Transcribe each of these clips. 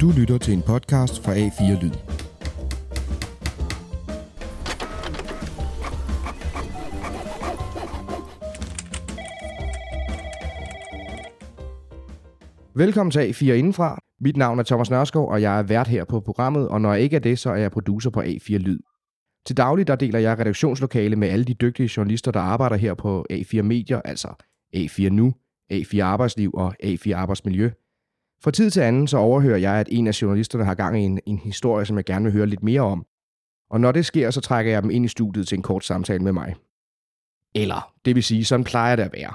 Du lytter til en podcast fra A4 Lyd. Velkommen til A4 Indenfra. Mit navn er Thomas Nørskov, og jeg er vært her på programmet, og når jeg ikke er det, så er jeg producer på A4 Lyd. Til daglig der deler jeg redaktionslokale med alle de dygtige journalister, der arbejder her på A4 Medier, altså A4 Nu, A4 Arbejdsliv og A4 Arbejdsmiljø. Fra tid til anden så overhører jeg, at en af journalisterne har gang i en, en historie, som jeg gerne vil høre lidt mere om. Og når det sker, så trækker jeg dem ind i studiet til en kort samtale med mig. Eller, det vil sige, sådan plejer det at være.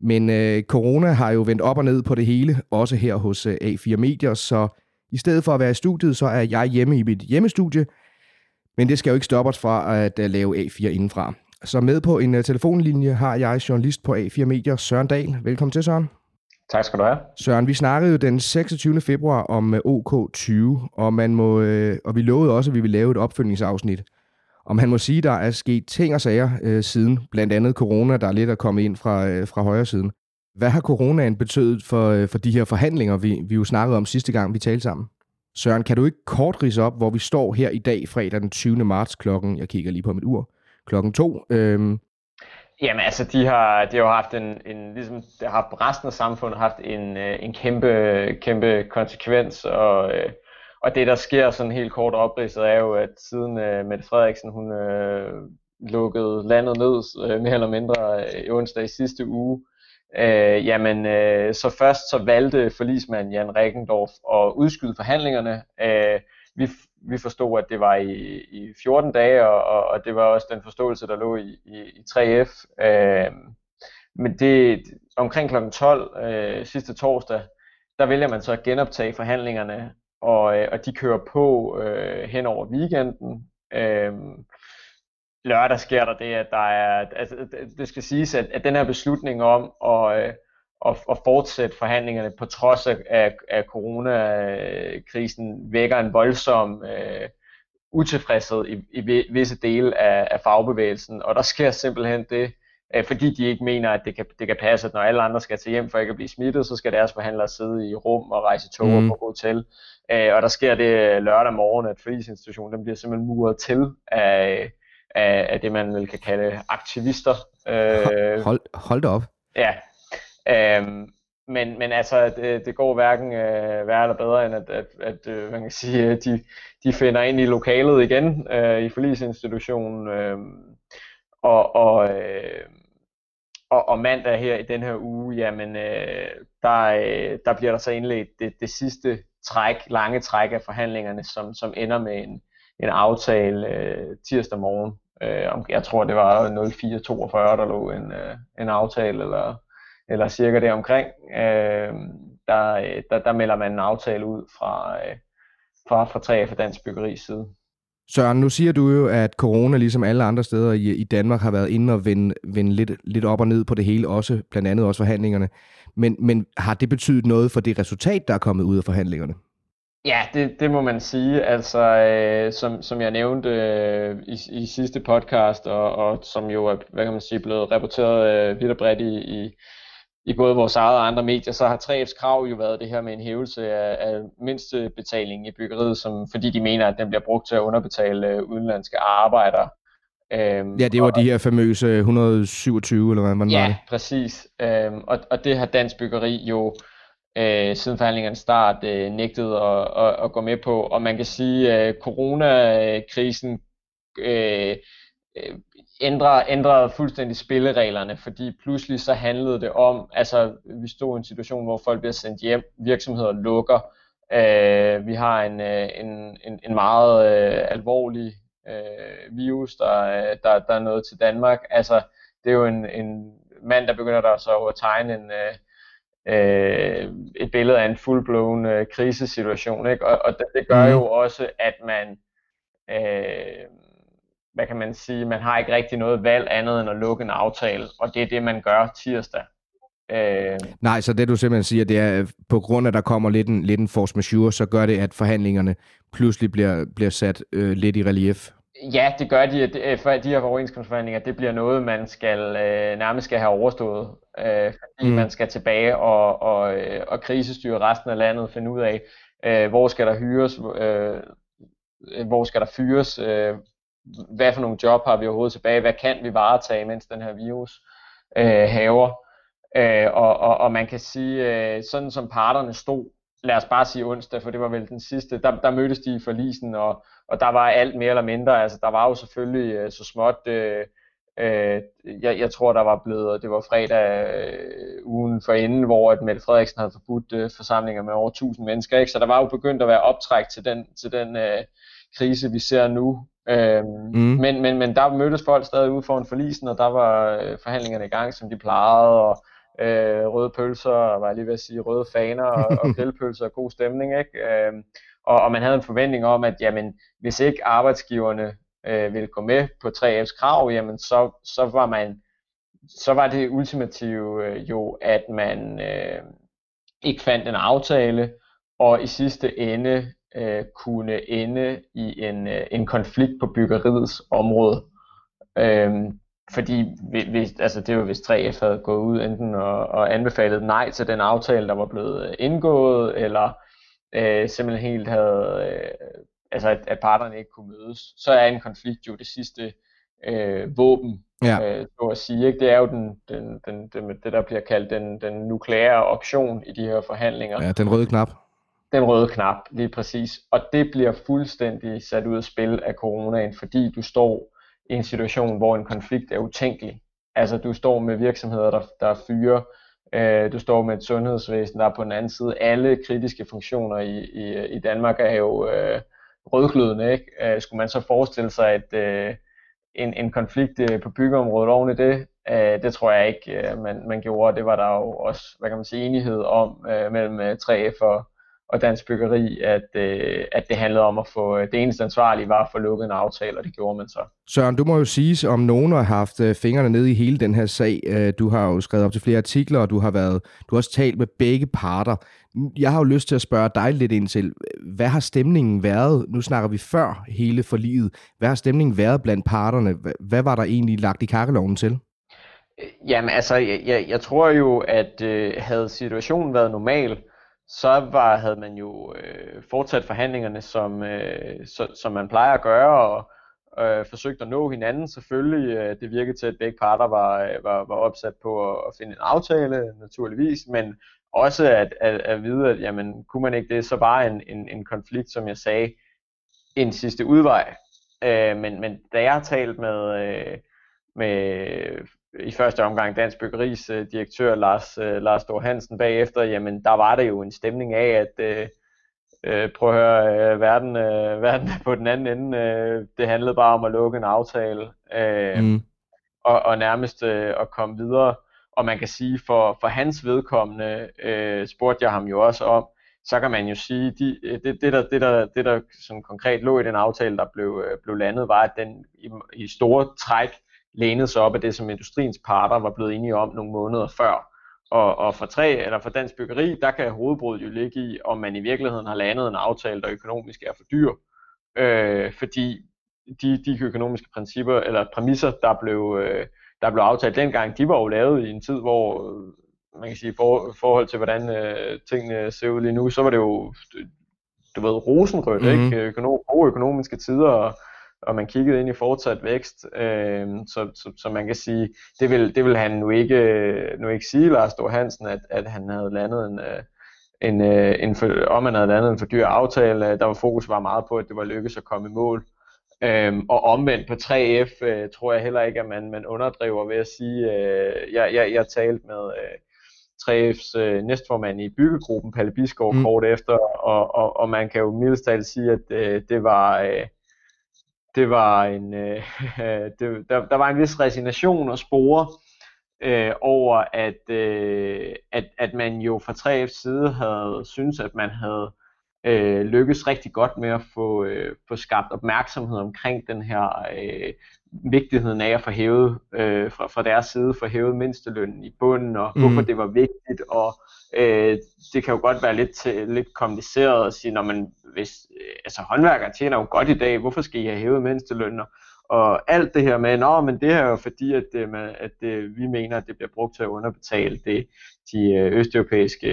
Men øh, corona har jo vendt op og ned på det hele, også her hos øh, A4 Medier, så i stedet for at være i studiet, så er jeg hjemme i mit hjemmestudie, men det skal jo ikke stoppe os fra at øh, lave A4 indenfra. Så med på en øh, telefonlinje har jeg journalist på A4 Medier, Søren Dahl. Velkommen til, Søren. Tak skal du have. Søren, vi snakkede jo den 26. februar om øh, OK20, og, man må, øh, og vi lovede også, at vi ville lave et opfølgningsafsnit. Og man må sige, der er sket ting og sager øh, siden, blandt andet corona, der er lidt at komme ind fra, øh, fra højre siden. Hvad har coronaen betydet for, øh, for de her forhandlinger, vi, vi jo snakkede om sidste gang, vi talte sammen? Søren, kan du ikke kort rise op, hvor vi står her i dag, fredag den 20. marts klokken, jeg kigger lige på mit ur, klokken to. øh, Jamen altså, de har, de har haft en, en ligesom, det har haft resten af samfundet haft en, øh, en kæmpe, kæmpe konsekvens, og, øh, og det der sker sådan helt kort opridset er jo, at siden uh, Mette Frederiksen, hun uh, lukkede landet ned uh, mere eller mindre uh, onsdag i sidste uge, Øh, jamen, øh, så først så valgte forlismand Jan Regendorf at udskyde forhandlingerne. Øh, vi, vi forstod, at det var i, i 14 dage, og, og det var også den forståelse, der lå i, i, i 3F. Øh, men det omkring kl. 12 øh, sidste torsdag, der vælger man så at genoptage forhandlingerne, og, øh, og de kører på øh, hen over weekenden. Øh, lørdag sker der det, at der er, altså, det skal siges, at, at den her beslutning om at, øh, at, at fortsætte forhandlingerne på trods af, af coronakrisen vækker en voldsom uh, utilfredshed i, i visse dele af, af fagbevægelsen, og der sker simpelthen det, uh, fordi de ikke mener, at det kan, det kan passe, at når alle andre skal til hjem for ikke at blive smittet, så skal deres forhandlere sidde i rum og rejse tog mm. på hotel. Uh, og der sker det lørdag morgen, at forlisinstitutionen den bliver simpelthen muret til af, af, af det, man vil kan kalde aktivister. Øh, hold, hold da op. Ja. Øh, men, men altså, det, øh, det går hverken øh, værre eller bedre, end at, at, at øh, man kan sige, at de, de finder ind i lokalet igen øh, i forlisinstitutionen. Øh, og, og, øh, og, og mandag her i den her uge, jamen, øh, der, øh, der bliver der så indledt det, det sidste træk, lange træk af forhandlingerne, som, som ender med en, en aftale øh, tirsdag morgen. Øh, jeg tror, det var 0442, der lå en, øh, en aftale, eller, eller cirka det omkring. Øh, der, der, der melder man en aftale ud fra, øh, fra, fra 3 for Dansk Byggeris side. Søren, nu siger du jo, at corona, ligesom alle andre steder i, i Danmark, har været inde og vende, vende lidt, lidt op og ned på det hele, også blandt andet også forhandlingerne. Men, men har det betydet noget for det resultat, der er kommet ud af forhandlingerne? Ja, det, det må man sige. Altså, øh, som, som jeg nævnte øh, i, i sidste podcast, og, og som jo er hvad kan man sige, blevet rapporteret øh, vidt og bredt i, i, i både vores eget og andre medier, så har 3F's krav jo været det her med en hævelse af, af mindstebetaling i byggeriet, som, fordi de mener, at den bliver brugt til at underbetale øh, udenlandske arbejdere. Øhm, ja, det var og, de her famøse 127, eller hvad man ja, var det? præcis. Øhm, og, og det har Dansk Byggeri jo øh, siden forhandlingernes start øh, nægtet at, at, at gå med på. Og man kan sige, at coronakrisen øh, øh, ændrer, fuldstændig spillereglerne, fordi pludselig så handlede det om, altså vi stod i en situation, hvor folk bliver sendt hjem, virksomheder lukker, øh, vi har en, øh, en, en, en meget øh, alvorlig øh, virus, der, der, der er nået til Danmark. Altså det er jo en, en mand, der begynder der så at tegne en, øh, øh, et billede af en full-blown øh, krisesituation. Ikke? Og, og det, det gør mm. jo også, at man, øh, hvad kan man sige, man har ikke rigtig noget valg andet end at lukke en aftale, og det er det, man gør tirsdag. Øh, Nej, så det du simpelthen siger, det er, på grund af, at der kommer lidt en, lidt en force majeure, så gør det, at forhandlingerne pludselig bliver, bliver sat øh, lidt i relief. Ja, det gør de. Øh, for de her overenskomstforhandlinger, det bliver noget, man skal øh, nærmest skal have overstået, øh, fordi mm. man skal tilbage og, og, øh, og krisestyre resten af landet, finde ud af, øh, hvor skal der hyres, øh, hvor skal der fyres, øh, hvad for nogle job har vi overhovedet tilbage, hvad kan vi varetage, mens den her virus øh, haver. Øh, og, og, og man kan sige, øh, sådan som parterne stod, lad os bare sige onsdag, for det var vel den sidste, der, der mødtes de i forlisen, og, og der var alt mere eller mindre, altså der var jo selvfølgelig øh, så småt, øh, øh, jeg, jeg tror der var blevet, det var fredag øh, ugen for inden, hvor at Mette Frederiksen havde forbudt øh, forsamlinger med over 1000 mennesker, ikke? så der var jo begyndt at være optræk til den, til den øh, krise, vi ser nu. Øh, mm. men, men, men der mødtes folk stadig ude foran forlisen, og der var øh, forhandlingerne i gang, som de plejede, og øh, røde pølser, og var jeg lige ved at sige røde faner og, og grillpølser og god stemning. Ikke? Øh, og, og man havde en forventning om, at jamen, hvis ikke arbejdsgiverne øh, ville gå med på 3F's krav, jamen så, så var man så var det ultimative øh, jo, at man øh, ikke fandt en aftale, og i sidste ende øh, kunne ende i en, øh, en konflikt på byggeriets område. Øh, fordi hvis, altså det jo, hvis 3F havde gået ud enten og, og anbefalet nej til den aftale, der var blevet øh, indgået, eller øh, simpelthen helt havde, øh, altså at, at parterne ikke kunne mødes, så er en konflikt jo det sidste øh, våben, ja. øh, så at sige. Ikke? Det er jo den, den, den, den, det, der bliver kaldt den, den nukleære option i de her forhandlinger. Ja, den røde knap. Den røde knap, lige præcis. Og det bliver fuldstændig sat ud af spil af coronaen, fordi du står i en situation, hvor en konflikt er utænkelig. Altså du står med virksomheder, der, der fyrer, øh, du står med et sundhedsvæsen, der er på den anden side. Alle kritiske funktioner i, i, i Danmark er jo øh, rødglødende. Ikke? Øh, skulle man så forestille sig, at øh, en, en konflikt øh, på byggeområdet oven i det, øh, det tror jeg ikke, øh, man, man gjorde. Det var der jo også, hvad kan man sige, enighed om øh, mellem øh, 3F og, og Dansk Byggeri, at, øh, at det handlede om at få, øh, det eneste ansvarlige var at få lukket en aftale, og det gjorde man så. Søren, du må jo sige, om nogen har haft øh, fingrene nede i hele den her sag. Øh, du har jo skrevet op til flere artikler, og du har, været, du har også talt med begge parter. Jeg har jo lyst til at spørge dig lidt ind til, hvad har stemningen været? Nu snakker vi før hele forliget. Hvad har stemningen været blandt parterne? Hvad var der egentlig lagt i kakkeloven til? Jamen altså, jeg, jeg, jeg tror jo, at øh, havde situationen været normal, så var, havde man jo øh, fortsat forhandlingerne, som, øh, så, som man plejer at gøre, og øh, forsøgt at nå hinanden selvfølgelig. Øh, det virkede til, at begge parter var, øh, var, var opsat på at, at finde en aftale, naturligvis, men også at, at, at vide, at jamen, kunne man ikke det, så bare en, en, en konflikt, som jeg sagde, en sidste udvej. Øh, men, men da jeg har talt med, øh, med i første omgang Dansk Byggeris øh, direktør Lars, øh, Lars Stor Hansen bagefter, jamen der var det jo en stemning af, at øh, øh, prøv at høre, øh, verden, øh, verden på den anden ende, øh, det handlede bare om at lukke en aftale, øh, mm. og, og nærmest øh, at komme videre. Og man kan sige, for, for hans vedkommende, øh, spurgte jeg ham jo også om, så kan man jo sige, de, det, det, der, det, der, det der sådan konkret lå i den aftale, der blev, øh, blev landet, var, at den i, i store træk lænede sig op af det, som industriens parter var blevet enige om nogle måneder før. Og, og for, tre, eller for dansk byggeri, der kan hovedbruddet jo ligge i, om man i virkeligheden har landet en aftale, der økonomisk er for dyr. Øh, fordi de, de økonomiske principper, eller præmisser, der blev, øh, der blev aftalt dengang, de var jo lavet i en tid, hvor man kan sige, for, forhold til hvordan øh, tingene ser ud lige nu, så var det jo, du ved, rosenrødt, mm-hmm. ikke? Økonom, gode økonomiske tider, og, og man kiggede ind i fortsat vækst, øh, så, så, så man kan sige, det vil, det vil han nu ikke, nu ikke sige, Lars Stor Hansen, at, at han havde landet en, øh, en, øh, en for, om han havde landet en for dyr aftale, der var fokus var meget på, at det var lykkedes at komme i mål. Øhm, og omvendt på 3F øh, tror jeg heller ikke, at man, man underdriver ved at sige, øh, jeg, jeg, jeg talte med øh, 3F's øh, næstformand i byggegruppen, Palle Biskov, mm. kort efter, og, og, og man kan jo mildest talt sige, at øh, det var... Øh, det var en, øh, det, der, der var en vis resignation og spore øh, over, at, øh, at, at man jo fra 3F's side havde synes at man havde øh, lykkes rigtig godt med at få, øh, få skabt opmærksomhed omkring den her øh, vigtigheden af at få hævet øh, fra, fra deres side, få hævet mindstelønnen i bunden, og mm. hvorfor det var vigtigt, og øh, det kan jo godt være lidt, til, lidt kompliceret at sige, når man, hvis altså håndværkere tjener jo godt i dag, hvorfor skal I have hævet mindstelønner? Og alt det her med, nå, men det her er jo fordi, at, at, at det, vi mener, at det bliver brugt til at underbetale det, de østeuropæiske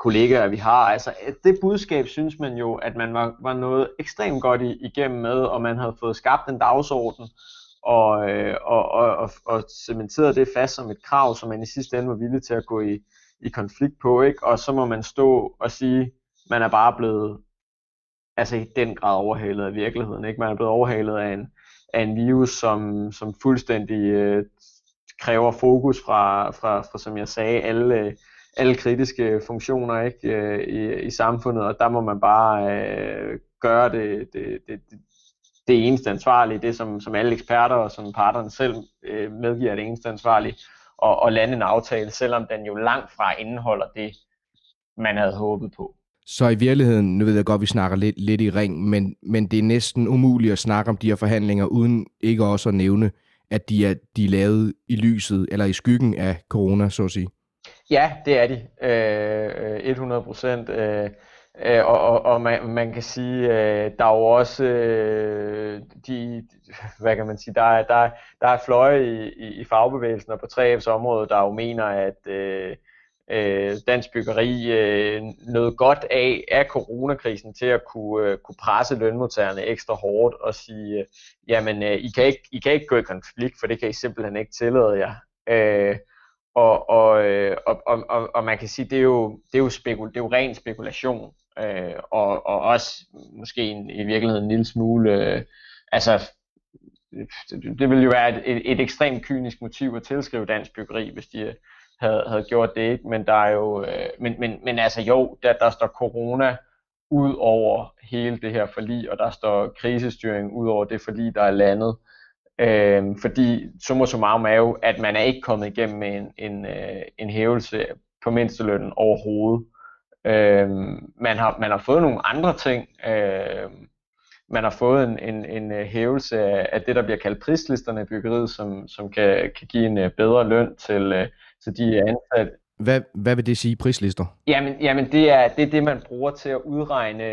kollegaer, vi har. Altså, det budskab synes man jo, at man var, var noget ekstremt godt igennem med, og man havde fået skabt en dagsorden, og, øh, og, og, og, og cementeret det fast som et krav, som man i sidste ende var villig til at gå i, i konflikt på, ikke? og så må man stå og sige, man er bare blevet altså i den grad overhalet af virkeligheden. Ikke? Man er blevet overhalet af en, af en virus, som, som fuldstændig øh, kræver fokus fra, fra, fra, som jeg sagde, alle, alle kritiske funktioner ikke, øh, i, i samfundet, og der må man bare øh, gøre det, det, det, det, det eneste ansvarlige, det som, som alle eksperter og som parterne selv øh, medgiver det eneste ansvarlige, og, og lande en aftale, selvom den jo langt fra indeholder det, man havde håbet på. Så i virkeligheden, nu ved jeg godt, at vi snakker lidt, lidt i ring, men, men det er næsten umuligt at snakke om de her forhandlinger, uden ikke også at nævne, at de er, de er lavet i lyset, eller i skyggen af corona, så at sige. Ja, det er de. Øh, øh 100 procent. Øh, øh, og, og, og man, man kan sige, øh, der er jo også øh, de, hvad kan man sige, der er, der, der er fløje i, i, i fagbevægelsen og på 3F's område, der jo mener, at øh, øh, dansk byggeri øh, noget godt af, af coronakrisen til at kunne, øh, kunne presse lønmodtagerne ekstra hårdt og sige, øh, jamen øh, I, kan ikke, I kan ikke gå i konflikt, for det kan I simpelthen ikke tillade jer. Øh, og, og, øh, og, og, og, og man kan sige, det er jo, det er jo, spekul, det er jo ren spekulation, øh, og, og også måske en, i virkeligheden en lille smule, øh, altså det, det ville jo være et, et, et ekstremt kynisk motiv at tilskrive dansk byggeri, hvis de havde, havde gjort det, ikke? men der er jo, øh, men, men, men altså jo, der, der står corona ud over hele det her forlig, og der står krisestyring ud over det forlig, der er landet. Øh, fordi summa summarum er jo, at man er ikke kommet igennem med en, en, øh, en hævelse på mindstelønnen overhovedet. Øh, man, har, man har fået nogle andre ting. Øh, man har fået en, en, en øh, hævelse af, af det, der bliver kaldt prislisterne i byggeriet, som, som kan, kan give en øh, bedre løn til, øh, til de ansatte. Hvad, hvad vil det sige, prislister? Jamen, jamen det, er, det er det, man bruger til at udregne,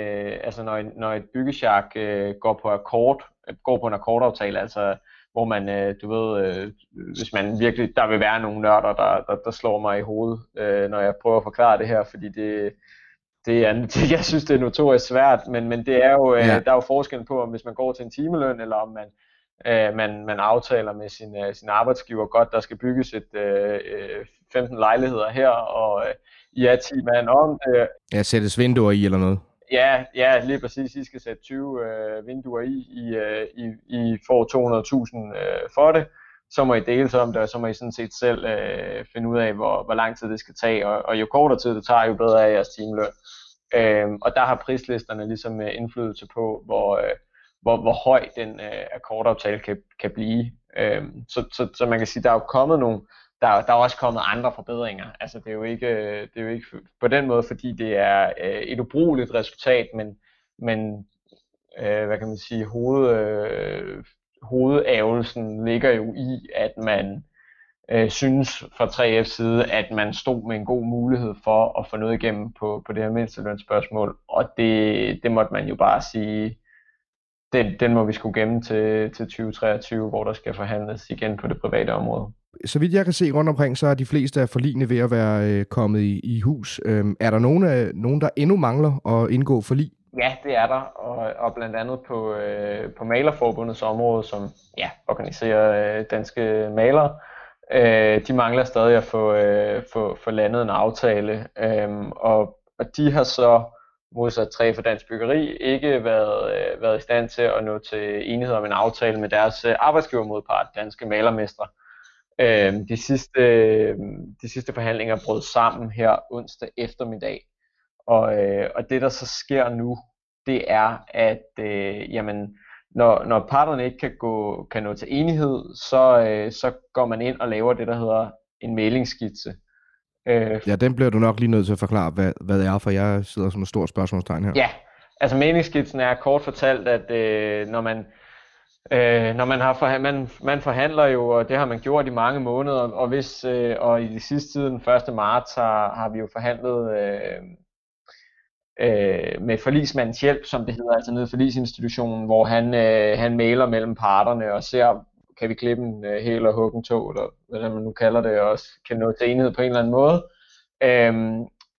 altså når, når et byggesjak øh, går på akkord, går på en akkordaftale, altså hvor man, øh, du ved, øh, hvis man virkelig, der vil være nogle nørder, der, der, der slår mig i hovedet, øh, når jeg prøver at forklare det her, fordi det, det er, det, jeg synes, det er notorisk svært, men, men det er jo, øh, ja. der er jo forskel på, om hvis man går til en timeløn, eller om man, øh, man, man aftaler med sin, øh, sin arbejdsgiver godt, der skal bygges et øh, 15 lejligheder her, og øh, I er 10 mand om det. Ja, sættes vinduer i eller noget. Ja, ja, lige præcis. I skal sætte 20 øh, vinduer i. I, øh, I, I får 200.000 øh, for det. Så må I dele sig om det, og så må I sådan set selv øh, finde ud af, hvor, hvor lang tid det skal tage. Og, og jo kortere tid det tager, jo bedre er jeres timeløn. Øh, og der har prislisterne ligesom øh, indflydelse på, hvor, øh, hvor, hvor høj den øh, akkordaftale kan, kan blive. Øh, så, så, så man kan sige, der er jo kommet nogle, der, der er også kommet andre forbedringer. Altså det er jo ikke, øh, det er jo ikke på den måde, fordi det er øh, et ubrugeligt resultat, men, men øh, hvad kan man sige, hoved, øh, hovedævelsen ligger jo i, at man øh, synes fra 3F's side, at man stod med en god mulighed for at få noget igennem på, på det her mindstelønsspørgsmål, og det, det måtte man jo bare sige, den, den må vi skulle gemme til, til 2023, hvor der skal forhandles igen på det private område så vidt jeg kan se rundt omkring, så er de fleste af forligene ved at være øh, kommet i, i hus. Øhm, er der nogen, af, nogen, der endnu mangler at indgå forlig? Ja, det er der, og, og blandt andet på, øh, på Malerforbundets område, som ja, organiserer øh, danske malere. Øh, de mangler stadig at få, øh, få, få landet en aftale, øh, og, og de har så modsat tre for dansk byggeri, ikke været, øh, været i stand til at nå til enighed om en aftale med deres øh, arbejdsgivermodpart, danske malermestre. Øh, de, sidste, de sidste forhandlinger brød sammen her onsdag eftermiddag. Og, øh, og det der så sker nu, det er, at øh, jamen, når, når parterne ikke kan, gå, kan nå til enighed, så, øh, så går man ind og laver det, der hedder en mailingsskitse. Øh, ja, den bliver du nok lige nødt til at forklare, hvad, hvad det er, for jeg sidder som et stort spørgsmålstegn her. Ja, altså mailingsskitsen er kort fortalt, at øh, når man Øh, når man har forha- man, man forhandler jo, og det har man gjort i mange måneder, og hvis øh, og i de sidste tid, den 1. marts, har, har vi jo forhandlet øh, øh, med forlismandens hjælp, som det hedder, altså nede i forlisinstitutionen, hvor han, øh, han mailer mellem parterne og ser, kan vi klippe en øh, hel og hugge en tog, eller hvad man nu kalder det, og også kan nå til enighed på en eller anden måde. Øh,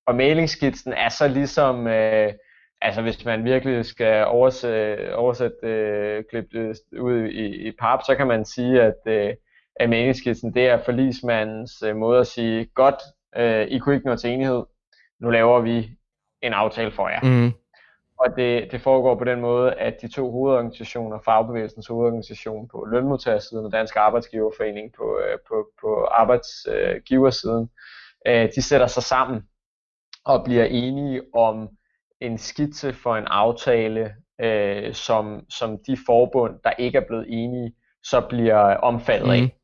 og mailingsskitsen er så ligesom, øh, altså hvis man virkelig skal oversætte, oversætte øh, klippe det ud i, i pap, så kan man sige, at, øh, at det er forlismandens øh, måde at sige, godt, øh, I kunne ikke nå til enighed, nu laver vi en aftale for jer. Mm. Og det, det foregår på den måde, at de to hovedorganisationer, fagbevægelsens hovedorganisation på lønmodtagersiden og Dansk Arbejdsgiverforening på, øh, på, på arbejdsgiversiden, øh, de sætter sig sammen og bliver enige om en skitse for en aftale, øh, som, som de forbund, der ikke er blevet enige, så bliver omfattet mm. af.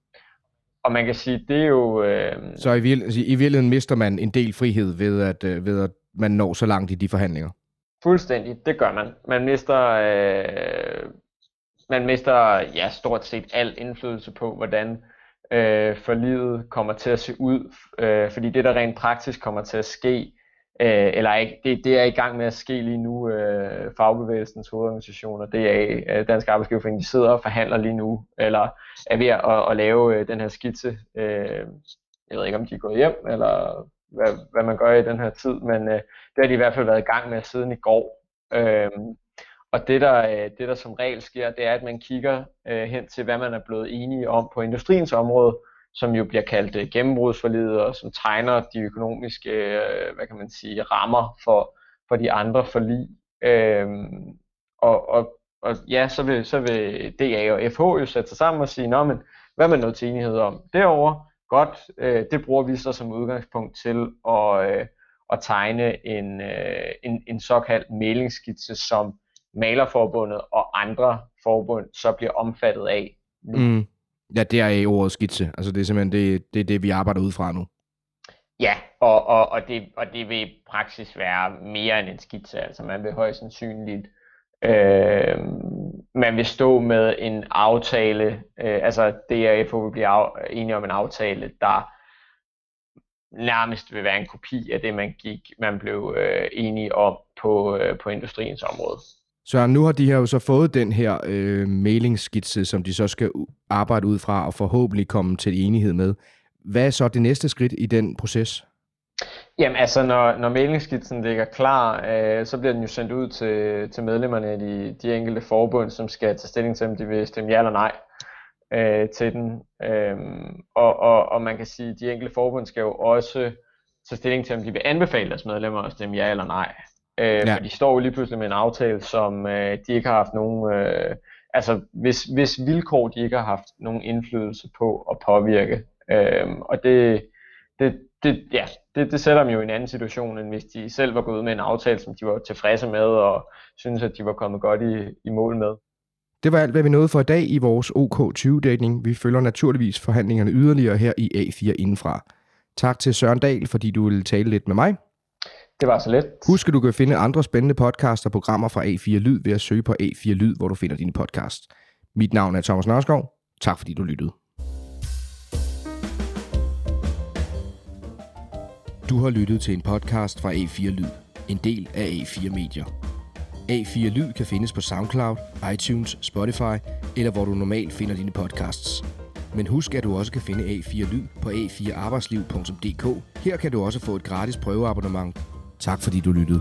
Og man kan sige, det er jo... Øh, så i, virkeligheden, altså, i virkeligheden mister man en del frihed ved at, øh, ved at man når så langt i de forhandlinger? Fuldstændig, det gør man. Man mister, øh, man mister ja, stort set al indflydelse på, hvordan øh, forlivet kommer til at se ud. Øh, fordi det, der rent praktisk kommer til at ske, øh, eller ikke, det, det er i gang med at ske lige nu, øh, fagbevægelsens hovedorganisationer, DA, øh, Dansk Arbejdsgiverforening, de sidder og forhandler lige nu, eller er ved at, at, at lave øh, den her skitse. Øh, jeg ved ikke, om de er gået hjem, eller hvad, hvad man gør i den her tid, men øh, det har de i hvert fald været i gang med siden i går. Øh, og det der, øh, det der som regel sker, det er, at man kigger øh, hen til, hvad man er blevet enige om på industriens område, som jo bliver kaldt øh, gennembrudsforlidet, og som tegner de økonomiske øh, hvad kan man sige, rammer for, for de andre forlig. Øh, og, og, og ja, så vil, så vil DA og FH jo sætte sig sammen og sige, Nå, men hvad man noget til enighed om derover Godt, øh, det bruger vi så som udgangspunkt til at, øh, at tegne en, øh, en, en såkaldt mailingsskitse, som Malerforbundet og andre forbund så bliver omfattet af nu. Mm. Ja, det er i ordet skitse. Altså det er simpelthen det, det, er det vi arbejder ud fra nu. Ja, og, og, og, det, og det vil i praksis være mere end en skitse. Altså man vil højst sandsynligt øh, man vil stå med en aftale, øh, altså DRF vil blive af, enige om en aftale, der nærmest vil være en kopi af det, man gik, man blev øh, enige om på, øh, på industriens område. Så nu har de her jo så fået den her øh, mailingskitse, som de så skal arbejde ud fra og forhåbentlig komme til enighed med. Hvad er så det næste skridt i den proces? Jamen altså, når, når mailingskitsen ligger klar, øh, så bliver den jo sendt ud til, til medlemmerne af de, de enkelte forbund, som skal tage stilling til, om de vil stemme ja eller nej øh, til den. Øh, og, og, og man kan sige, at de enkelte forbund skal jo også tage stilling til, om de vil anbefale deres medlemmer at stemme ja eller nej. Øh, ja. For de står jo lige pludselig med en aftale, som øh, de ikke har haft nogen... Øh, altså, hvis, hvis vilkår de ikke har haft nogen indflydelse på at påvirke. Øh, og det, det, det, ja, det, det sætter dem jo i en anden situation, end hvis de selv var gået ud med en aftale, som de var tilfredse med, og synes at de var kommet godt i, i mål med. Det var alt, hvad vi nåede for i dag i vores OK20-dækning. Vi følger naturligvis forhandlingerne yderligere her i A4 indenfra. Tak til Søren Dahl, fordi du ville tale lidt med mig. Det var så let. Husk, at du kan finde andre spændende podcasts og programmer fra A4 Lyd ved at søge på A4 Lyd, hvor du finder dine podcasts. Mit navn er Thomas Nørskov. Tak fordi du lyttede. Du har lyttet til en podcast fra A4 Lyd, en del af A4 Medier. A4 Lyd kan findes på SoundCloud, iTunes, Spotify eller hvor du normalt finder dine podcasts. Men husk, at du også kan finde A4 Lyd på a4arbejdsliv.dk. Her kan du også få et gratis prøveabonnement. Tak fordi du lyttede.